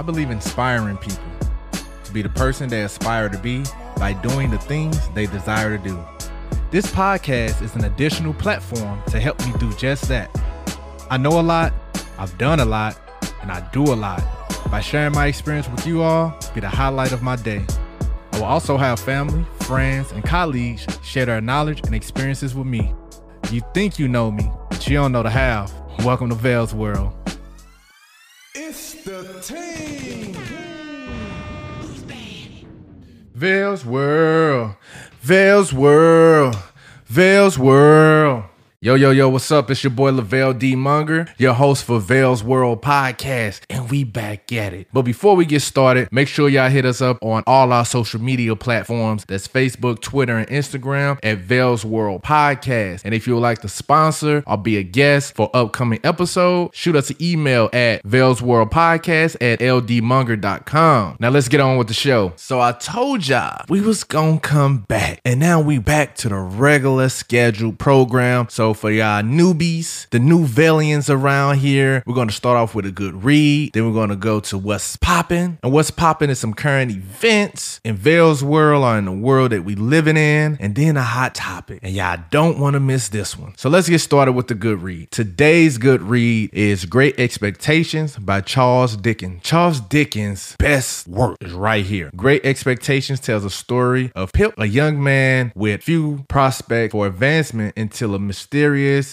I believe inspiring people to be the person they aspire to be by doing the things they desire to do. This podcast is an additional platform to help me do just that. I know a lot, I've done a lot, and I do a lot. By sharing my experience with you all, be the highlight of my day. I will also have family, friends, and colleagues share their knowledge and experiences with me. You think you know me, but you don't know the half. Welcome to Vell's World. It's the team. Vell's World. Vell's World. Vell's World. Yo, yo, yo, what's up? It's your boy Lavelle D. Monger, your host for Vell's World Podcast, and we back at it. But before we get started, make sure y'all hit us up on all our social media platforms. That's Facebook, Twitter, and Instagram at Vell's World Podcast. And if you would like to sponsor or be a guest for upcoming episode, shoot us an email at Vell's World Podcast at ldmonger.com. Now let's get on with the show. So I told y'all we was gonna come back, and now we back to the regular scheduled program. So for y'all newbies, the new Valians around here, we're gonna start off with a good read. Then we're gonna go to what's popping, and what's popping is some current events in Vell's world or in the world that we living in, and then a hot topic. And y'all don't want to miss this one. So let's get started with the good read. Today's good read is Great Expectations by Charles Dickens. Charles Dickens' best work is right here. Great Expectations tells a story of Pip, a young man with few prospects for advancement until a mysterious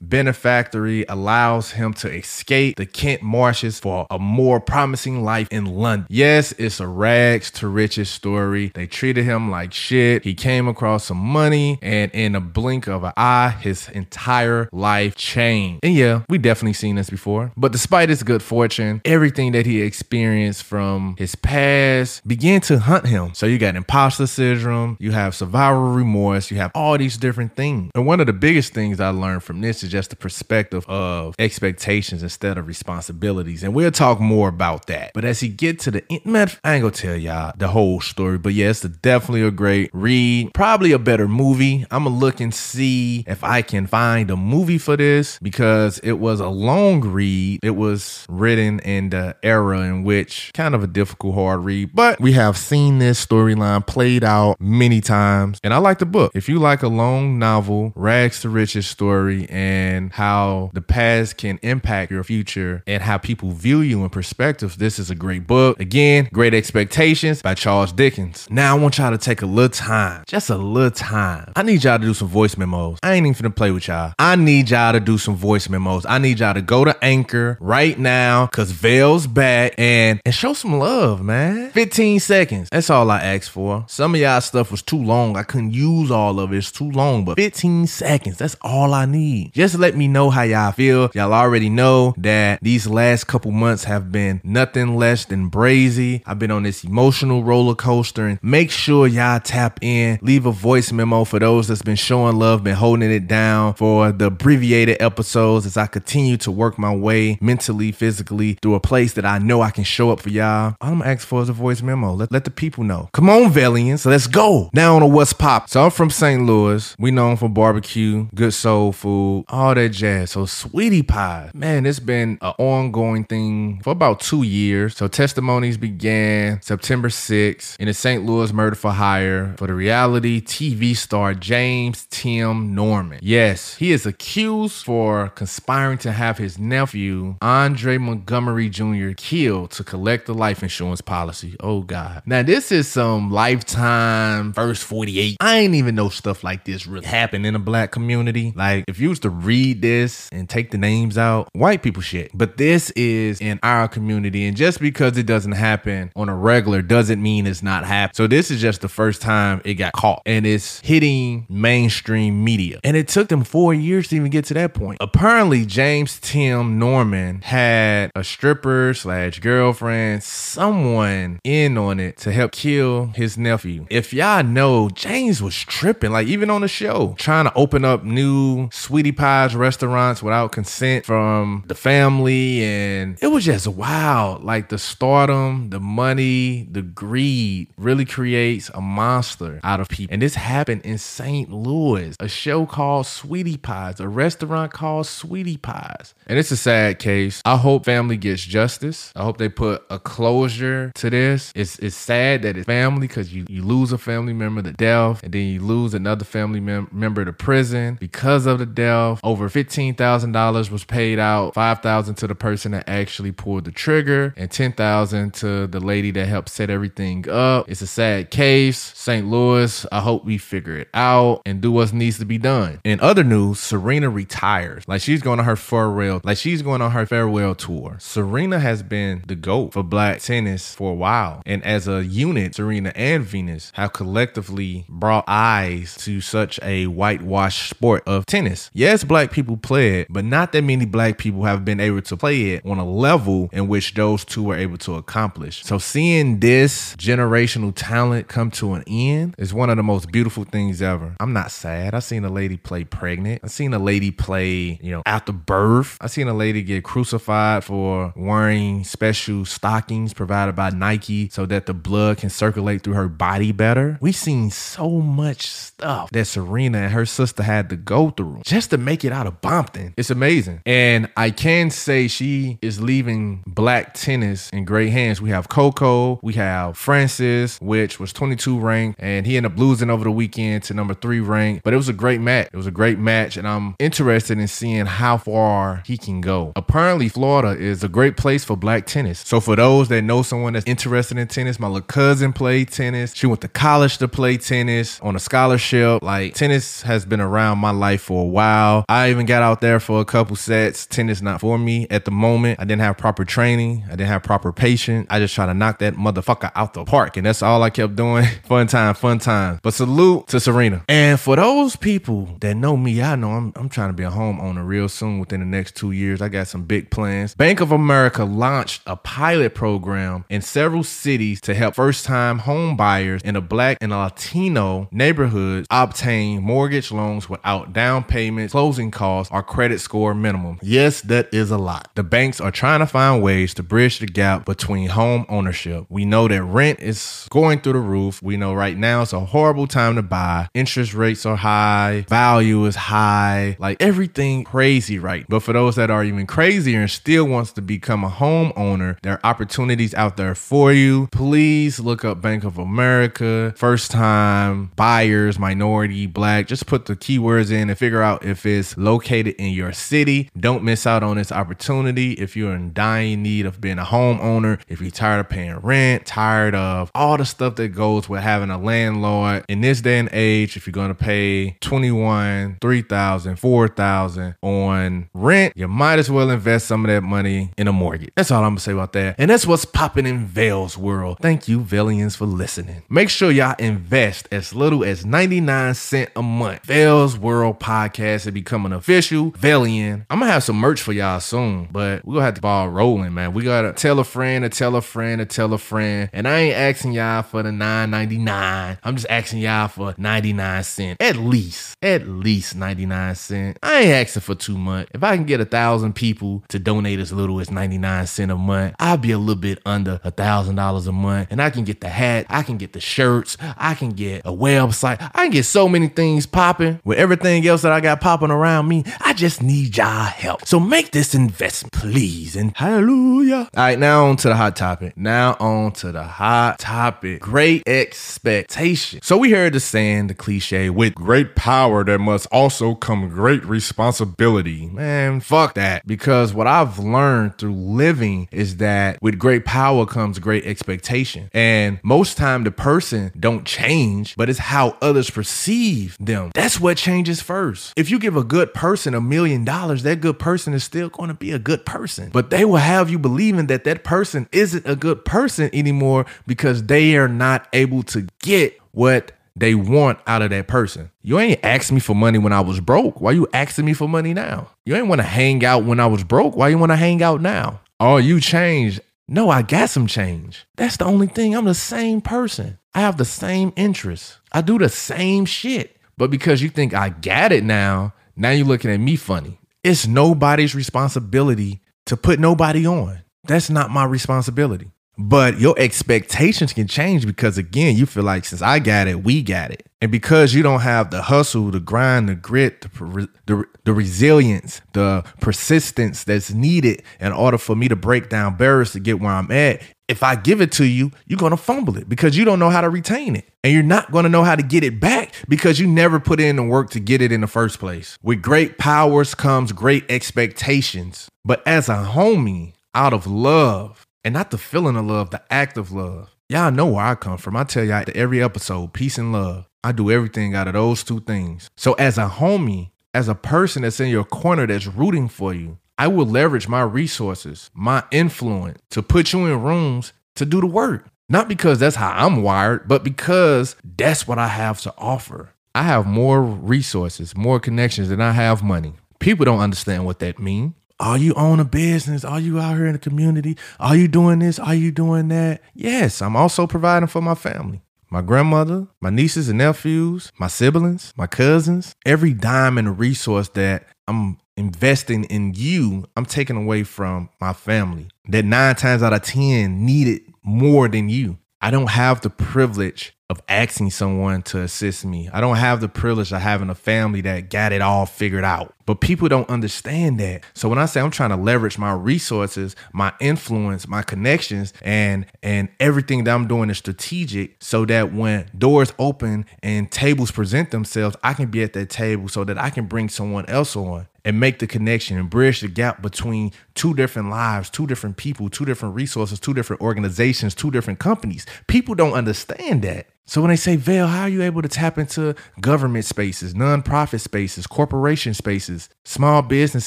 benefactory allows him to escape the Kent marshes for a more promising life in London. Yes, it's a rags to riches story. They treated him like shit. He came across some money, and in a blink of an eye, his entire life changed. And yeah, we definitely seen this before. But despite his good fortune, everything that he experienced from his past began to hunt him. So you got imposter syndrome, you have survival remorse, you have all these different things. And one of the biggest things I learned from this is just the perspective of expectations instead of responsibilities. And we'll talk more about that. But as he get to the end, man, I ain't gonna tell y'all the whole story, but yeah, it's definitely a great read. Probably a better movie. I'm gonna look and see if I can find a movie for this because it was a long read. It was written in the era in which kind of a difficult, hard read, but we have seen this storyline played out many times. And I like the book. If you like a long novel, rags to riches story, and how the past can impact your future and how people view you in perspective, this is a great book. Again, Great Expectations by Charles Dickens. Now I want y'all to take a little time, just a little time. I need y'all to do some voice memos. I ain't even gonna play with y'all. I need y'all to do some voice memos. I need y'all to go to Anchor right now because Vell's back and and show some love, man. 15 seconds. That's all I asked for. Some of y'all stuff was too long. I couldn't use all of it. It's too long, but 15 seconds. That's all I need. Just let me know how y'all feel. Y'all already know that these last couple months have been nothing less than brazy. I've been on this emotional roller coaster and make sure y'all tap in. Leave a voice memo for those that's been showing love, been holding it down for the abbreviated episodes as I continue to work my way mentally, physically through a place that I know I can show up for y'all. All I'm gonna for is a voice memo. Let, let the people know. Come on, Valiant. So let's go. Now on to what's pop. So I'm from St. Louis. We known for barbecue, good soul food, all that jazz. So sweetie pie, man, it's been an ongoing thing for about two years. So testimonies began September 6th in the St. Louis murder for hire for the reality TV star James Tim Norman. Yes, he is accused for conspiring to have his nephew Andre Montgomery Jr. killed to collect the life insurance policy. Oh God. Now this is some lifetime verse 48. I ain't even know stuff like this really happen in a black community. Like if you was to read this and take the names out, white people shit. But this is in our community. And just because it doesn't happen on a regular doesn't mean it's not happening. So this is just the first time it got caught and it's hitting mainstream media. And it took them four years to even get to that point. Apparently, James Tim Norman had a stripper slash girlfriend, someone in on it to help kill his nephew. If y'all know, James was tripping, like even on the show, trying to open up new sweetie pies restaurants without consent from the family. And it was just wild. Like the stardom, the money, the greed really creates a monster out of people. And this happened in St. Louis, a show called Sweetie Pies, a restaurant called Sweetie Pies. And it's a sad case. I hope family gets justice. I hope they put a closure to this. It's it's sad that it's family because you, you lose a family member to death and then you lose another family mem- member to prison because of the death. Over $15,000 was paid out, 5000 to the person that actually pulled the trigger and 10000 to the lady that helped set everything up. It's a sad case. St. Louis, I hope we figure it out and do what needs to be done. In other news, Serena retires. Like she's going on her farewell, like she's going on her farewell tour. Serena has been the GOAT for black tennis for a while. And as a unit, Serena and Venus have collectively brought eyes to such a whitewashed sport of tennis. Yes, black people play it, but not that many black people have been able to play it on a level in which those two were able to accomplish. So seeing this generational talent come to an end is one of the most beautiful things ever. I'm not sad. I seen a lady play pregnant. I seen a lady play, you know, after birth. I seen a lady get crucified for wearing special stockings provided by Nike so that the blood can circulate through her body better. We've seen so much stuff that Serena and her sister had to go through just to make it out of Bompton. It's amazing. And I can say she is leaving black tennis in great hands. We have Coco, we have Frances, which was 22 ranked, and he ended up losing over the weekend to number three ranked. But it was a great match. It was a great match, and I'm interested in seeing how far he can go. Apparently, Florida is a great place for black tennis. So for those that know someone that's interested in tennis, my little cousin played tennis. She went to college to play tennis on a scholarship. Like tennis has been around my life for a while. I even got out there for a couple sets. Tennis not for me at the moment. I didn't have proper training. I didn't have proper patience. I just try to knock that motherfucker out the park. And that's all I kept doing. fun time, fun time. But salute to Serena. And for those people that know me, I know I'm, I'm trying to be a homeowner real soon within the next two years. I got some big plans. Bank of America launched a pilot program in several cities to help first time home buyers in a black and Latino neighborhoods obtain mortgage loans without down payments, closing costs, or credit score minimum. Yes, that is a lot. The banks are trying to find ways to bridge the gap between home ownership. We know that rent is going through the roof. We know right now it's a horrible time to buy. Interest rates are high, value is high, like everything crazy right. But for those that are even crazier and still wants to become a homeowner, there are opportunities out there for you. Please look up Bank of America, first time buyers, minority, black. Just put the keywords in and figure out if it's located in your city. Don't miss out on this opportunity if you're in dying need of being a homeowner, if you're tired of paying rent, tired of all the stuff that goes with having a landlord. In this day and age, if you're going to pay 21, 3000, 4000 on rent, you might as well invest some of that money in a mortgage. That's all I'm going to say about that. And that's what's popping in Vell's world. Thank you, Valians, for listening. Make sure y'all invest as little as 99 cent a month. Vell's World Podcast and become an official Valian. I'm to have some merch for y'all soon, but we're to have to ball rolling, man. We got to tell a friend to tell a friend to tell a friend. And I ain't asking y'all for the 9.99. I'm just asking y'all for 99 cent. At least, at least 99 cent. I ain't asking for too much. If I can get a thousand people to donate as little as 99 cent a month, I'll be a little bit under a thousand dollars a month. And I can get the hat, I can get the shirts, I can get a website, I can get so many things popping with everything else that I got popping around me. I just need y'all help. So make this investment, please. And hallelujah. All right, now on to the hot topic. Now on to the hot topic. Great expectation. So we heard the saying, the cliche, with great power, there must also come great responsibility. Man, fuck that. Because what I've learned through living is that with great power comes great expectation. And most time the person don't change, but it's how others perceive them. That's what changes first. If you give a good person a million dollars, that good person is still going to be a good person. But they will have you believing that that person isn't a good person anymore because they are not able to get what they want out of that person. You ain't asked me for money when I was broke. Why you asking me for money now? You ain't want to hang out when I was broke. Why you want to hang out now? Oh, you changed. No, I got some change. That's the only thing. I'm the same person. I have the same interests. I do the same shit. But because you think I got it now, Now you're looking at me funny. It's nobody's responsibility to put nobody on. That's not my responsibility. But your expectations can change because again, you feel like since I got it, we got it. And because you don't have the hustle, the grind, the grit, the, the, the resilience, the persistence that's needed in order for me to break down barriers to get where I'm at, if I give it to you, you're going to fumble it because you don't know how to retain it. And you're not going to know how to get it back because you never put in the work to get it in the first place. With great powers comes great expectations. But as a homie, out of love, and not the feeling of love, the act of love. Y'all know where I come from. I tell y'all every episode, peace and love. I do everything out of those two things. So as a homie, as a person that's in your corner that's rooting for you, I will leverage my resources, my influence to put you in rooms to do the work. Not because that's how I'm wired, but because that's what I have to offer. I have more resources, more connections than I have money. People don't understand what that means. Are you own a business? Are you out here in the community? Are you doing this? Are you doing that? Yes, I'm also providing for my family. My grandmother, my nieces and nephews, my siblings, my cousins, every dime and resource that I'm investing in you, I'm taking away from my family that nine times out of 10 need it more than you. I don't have the privilege of asking someone to assist me. I don't have the privilege of having a family that got it all figured out. But people don't understand that. So when I say I'm trying to leverage my resources, my influence, my connections and and everything that I'm doing is strategic so that when doors open and tables present themselves, I can be at that table so that I can bring someone else on and make the connection and bridge the gap between two different lives, two different people, two different resources, two different organizations, two different companies. People don't understand that. So when they say, Vell, how are you able to tap into government spaces, nonprofit spaces, corporation spaces, small business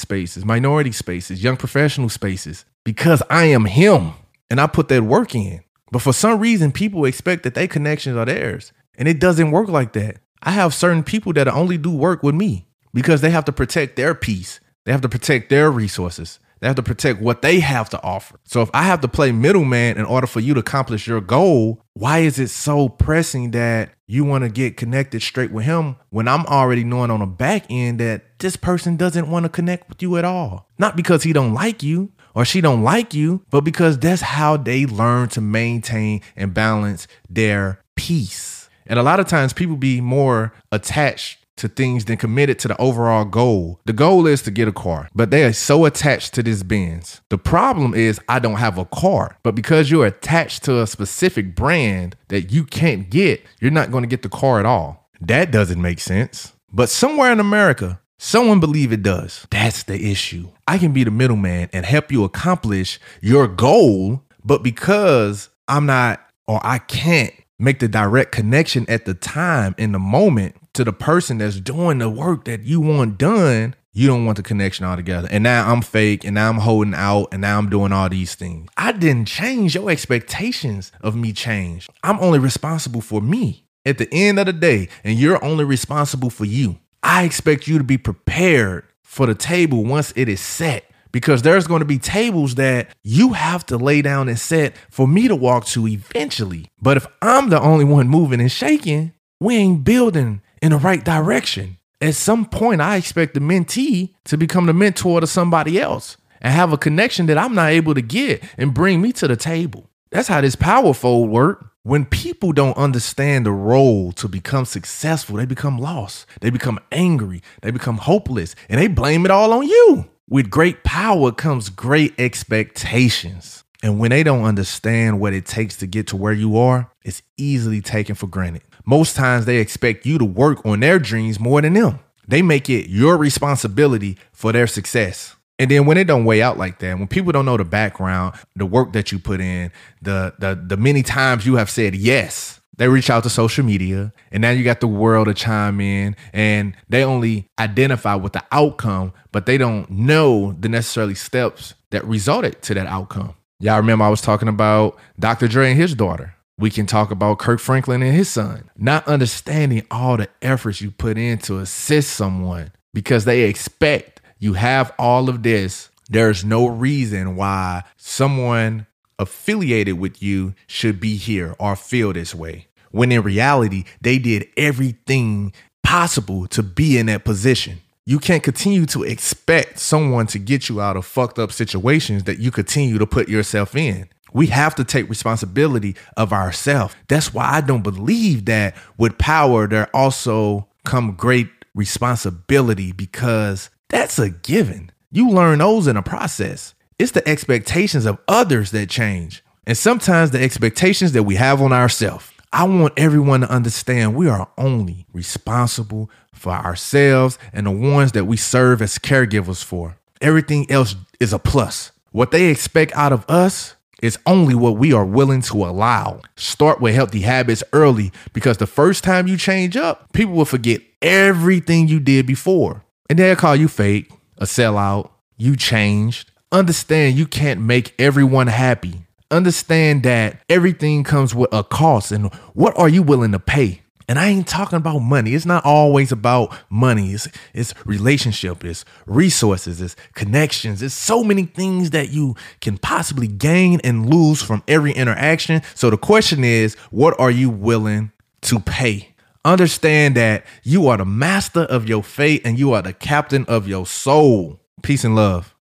spaces, minority spaces, young professional spaces? Because I am him and I put that work in. But for some reason, people expect that their connections are theirs. And it doesn't work like that. I have certain people that only do work with me because they have to protect their peace. They have to protect their resources. They have to protect what they have to offer. So if I have to play middleman in order for you to accomplish your goal, why is it so pressing that you want to get connected straight with him when I'm already knowing on the back end that this person doesn't want to connect with you at all? Not because he don't like you or she don't like you, but because that's how they learn to maintain and balance their peace. And a lot of times people be more attached to things than committed to the overall goal. The goal is to get a car, but they are so attached to this Benz. The problem is I don't have a car, but because you're attached to a specific brand that you can't get, you're not going to get the car at all. That doesn't make sense. But somewhere in America, someone believe it does. That's the issue. I can be the middleman and help you accomplish your goal, but because I'm not or I can't make the direct connection at the time in the moment to the person that's doing the work that you want done, you don't want the connection altogether. And now I'm fake and now I'm holding out and now I'm doing all these things. I didn't change your expectations of me change. I'm only responsible for me at the end of the day, and you're only responsible for you. I expect you to be prepared for the table once it is set because there's going to be tables that you have to lay down and set for me to walk to eventually. But if I'm the only one moving and shaking, we ain't building in the right direction. At some point, I expect the mentee to become the mentor to somebody else and have a connection that I'm not able to get and bring me to the table. That's how this power fold work. When people don't understand the role to become successful, they become lost. They become angry. They become hopeless and they blame it all on you. With great power comes great expectations. And when they don't understand what it takes to get to where you are, it's easily taken for granted. Most times they expect you to work on their dreams more than them. They make it your responsibility for their success. And then when it don't weigh out like that, when people don't know the background, the work that you put in, the the the many times you have said yes, they reach out to social media, and now you got the world to chime in, and they only identify with the outcome, but they don't know the necessarily steps that resulted to that outcome. Y'all remember I was talking about Dr. Dre and his daughter. We can talk about Kirk Franklin and his son. Not understanding all the efforts you put in to assist someone because they expect you have all of this. There's no reason why someone affiliated with you should be here or feel this way. When in reality, they did everything possible to be in that position. You can't continue to expect someone to get you out of fucked up situations that you continue to put yourself in. We have to take responsibility of ourselves. That's why I don't believe that with power there also come great responsibility because that's a given. You learn those in a process. It's the expectations of others that change. And sometimes the expectations that we have on ourselves. I want everyone to understand we are only responsible for ourselves and the ones that we serve as caregivers for. Everything else is a plus. What they expect out of us is only what we are willing to allow. Start with healthy habits early because the first time you change up, people will forget everything you did before. And they'll call you fake, a sellout, you changed. Understand you can't make everyone happy. Understand that everything comes with a cost and what are you willing to pay? And I ain't talking about money. It's not always about money. It's, it's relationship, it's resources, it's connections. It's so many things that you can possibly gain and lose from every interaction. So the question is, what are you willing to pay? Understand that you are the master of your fate and you are the captain of your soul. Peace and love.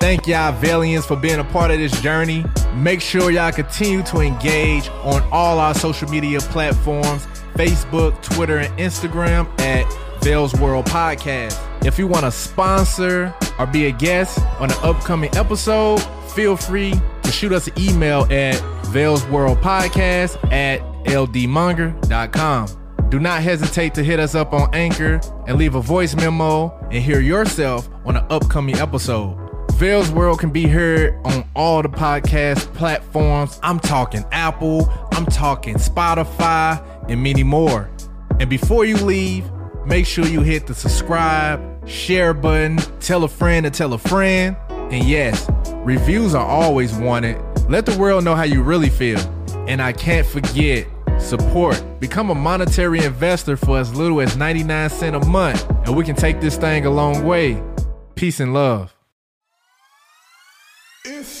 Thank y'all, Valiants, for being a part of this journey. Make sure y'all continue to engage on all our social media platforms Facebook, Twitter, and Instagram at Vell's World Podcast. If you want to sponsor or be a guest on an upcoming episode, feel free to shoot us an email at Vell's World Podcast at ldmonger.com. Do not hesitate to hit us up on Anchor and leave a voice memo and hear yourself on an upcoming episode. Vell's World can be heard on all the podcast platforms. I'm talking Apple, I'm talking Spotify, and many more. And before you leave, make sure you hit the subscribe, share button, tell a friend to tell a friend. And yes, reviews are always wanted. Let the world know how you really feel. And I can't forget support. Become a monetary investor for as little as 99 cents a month, and we can take this thing a long way. Peace and love. Team.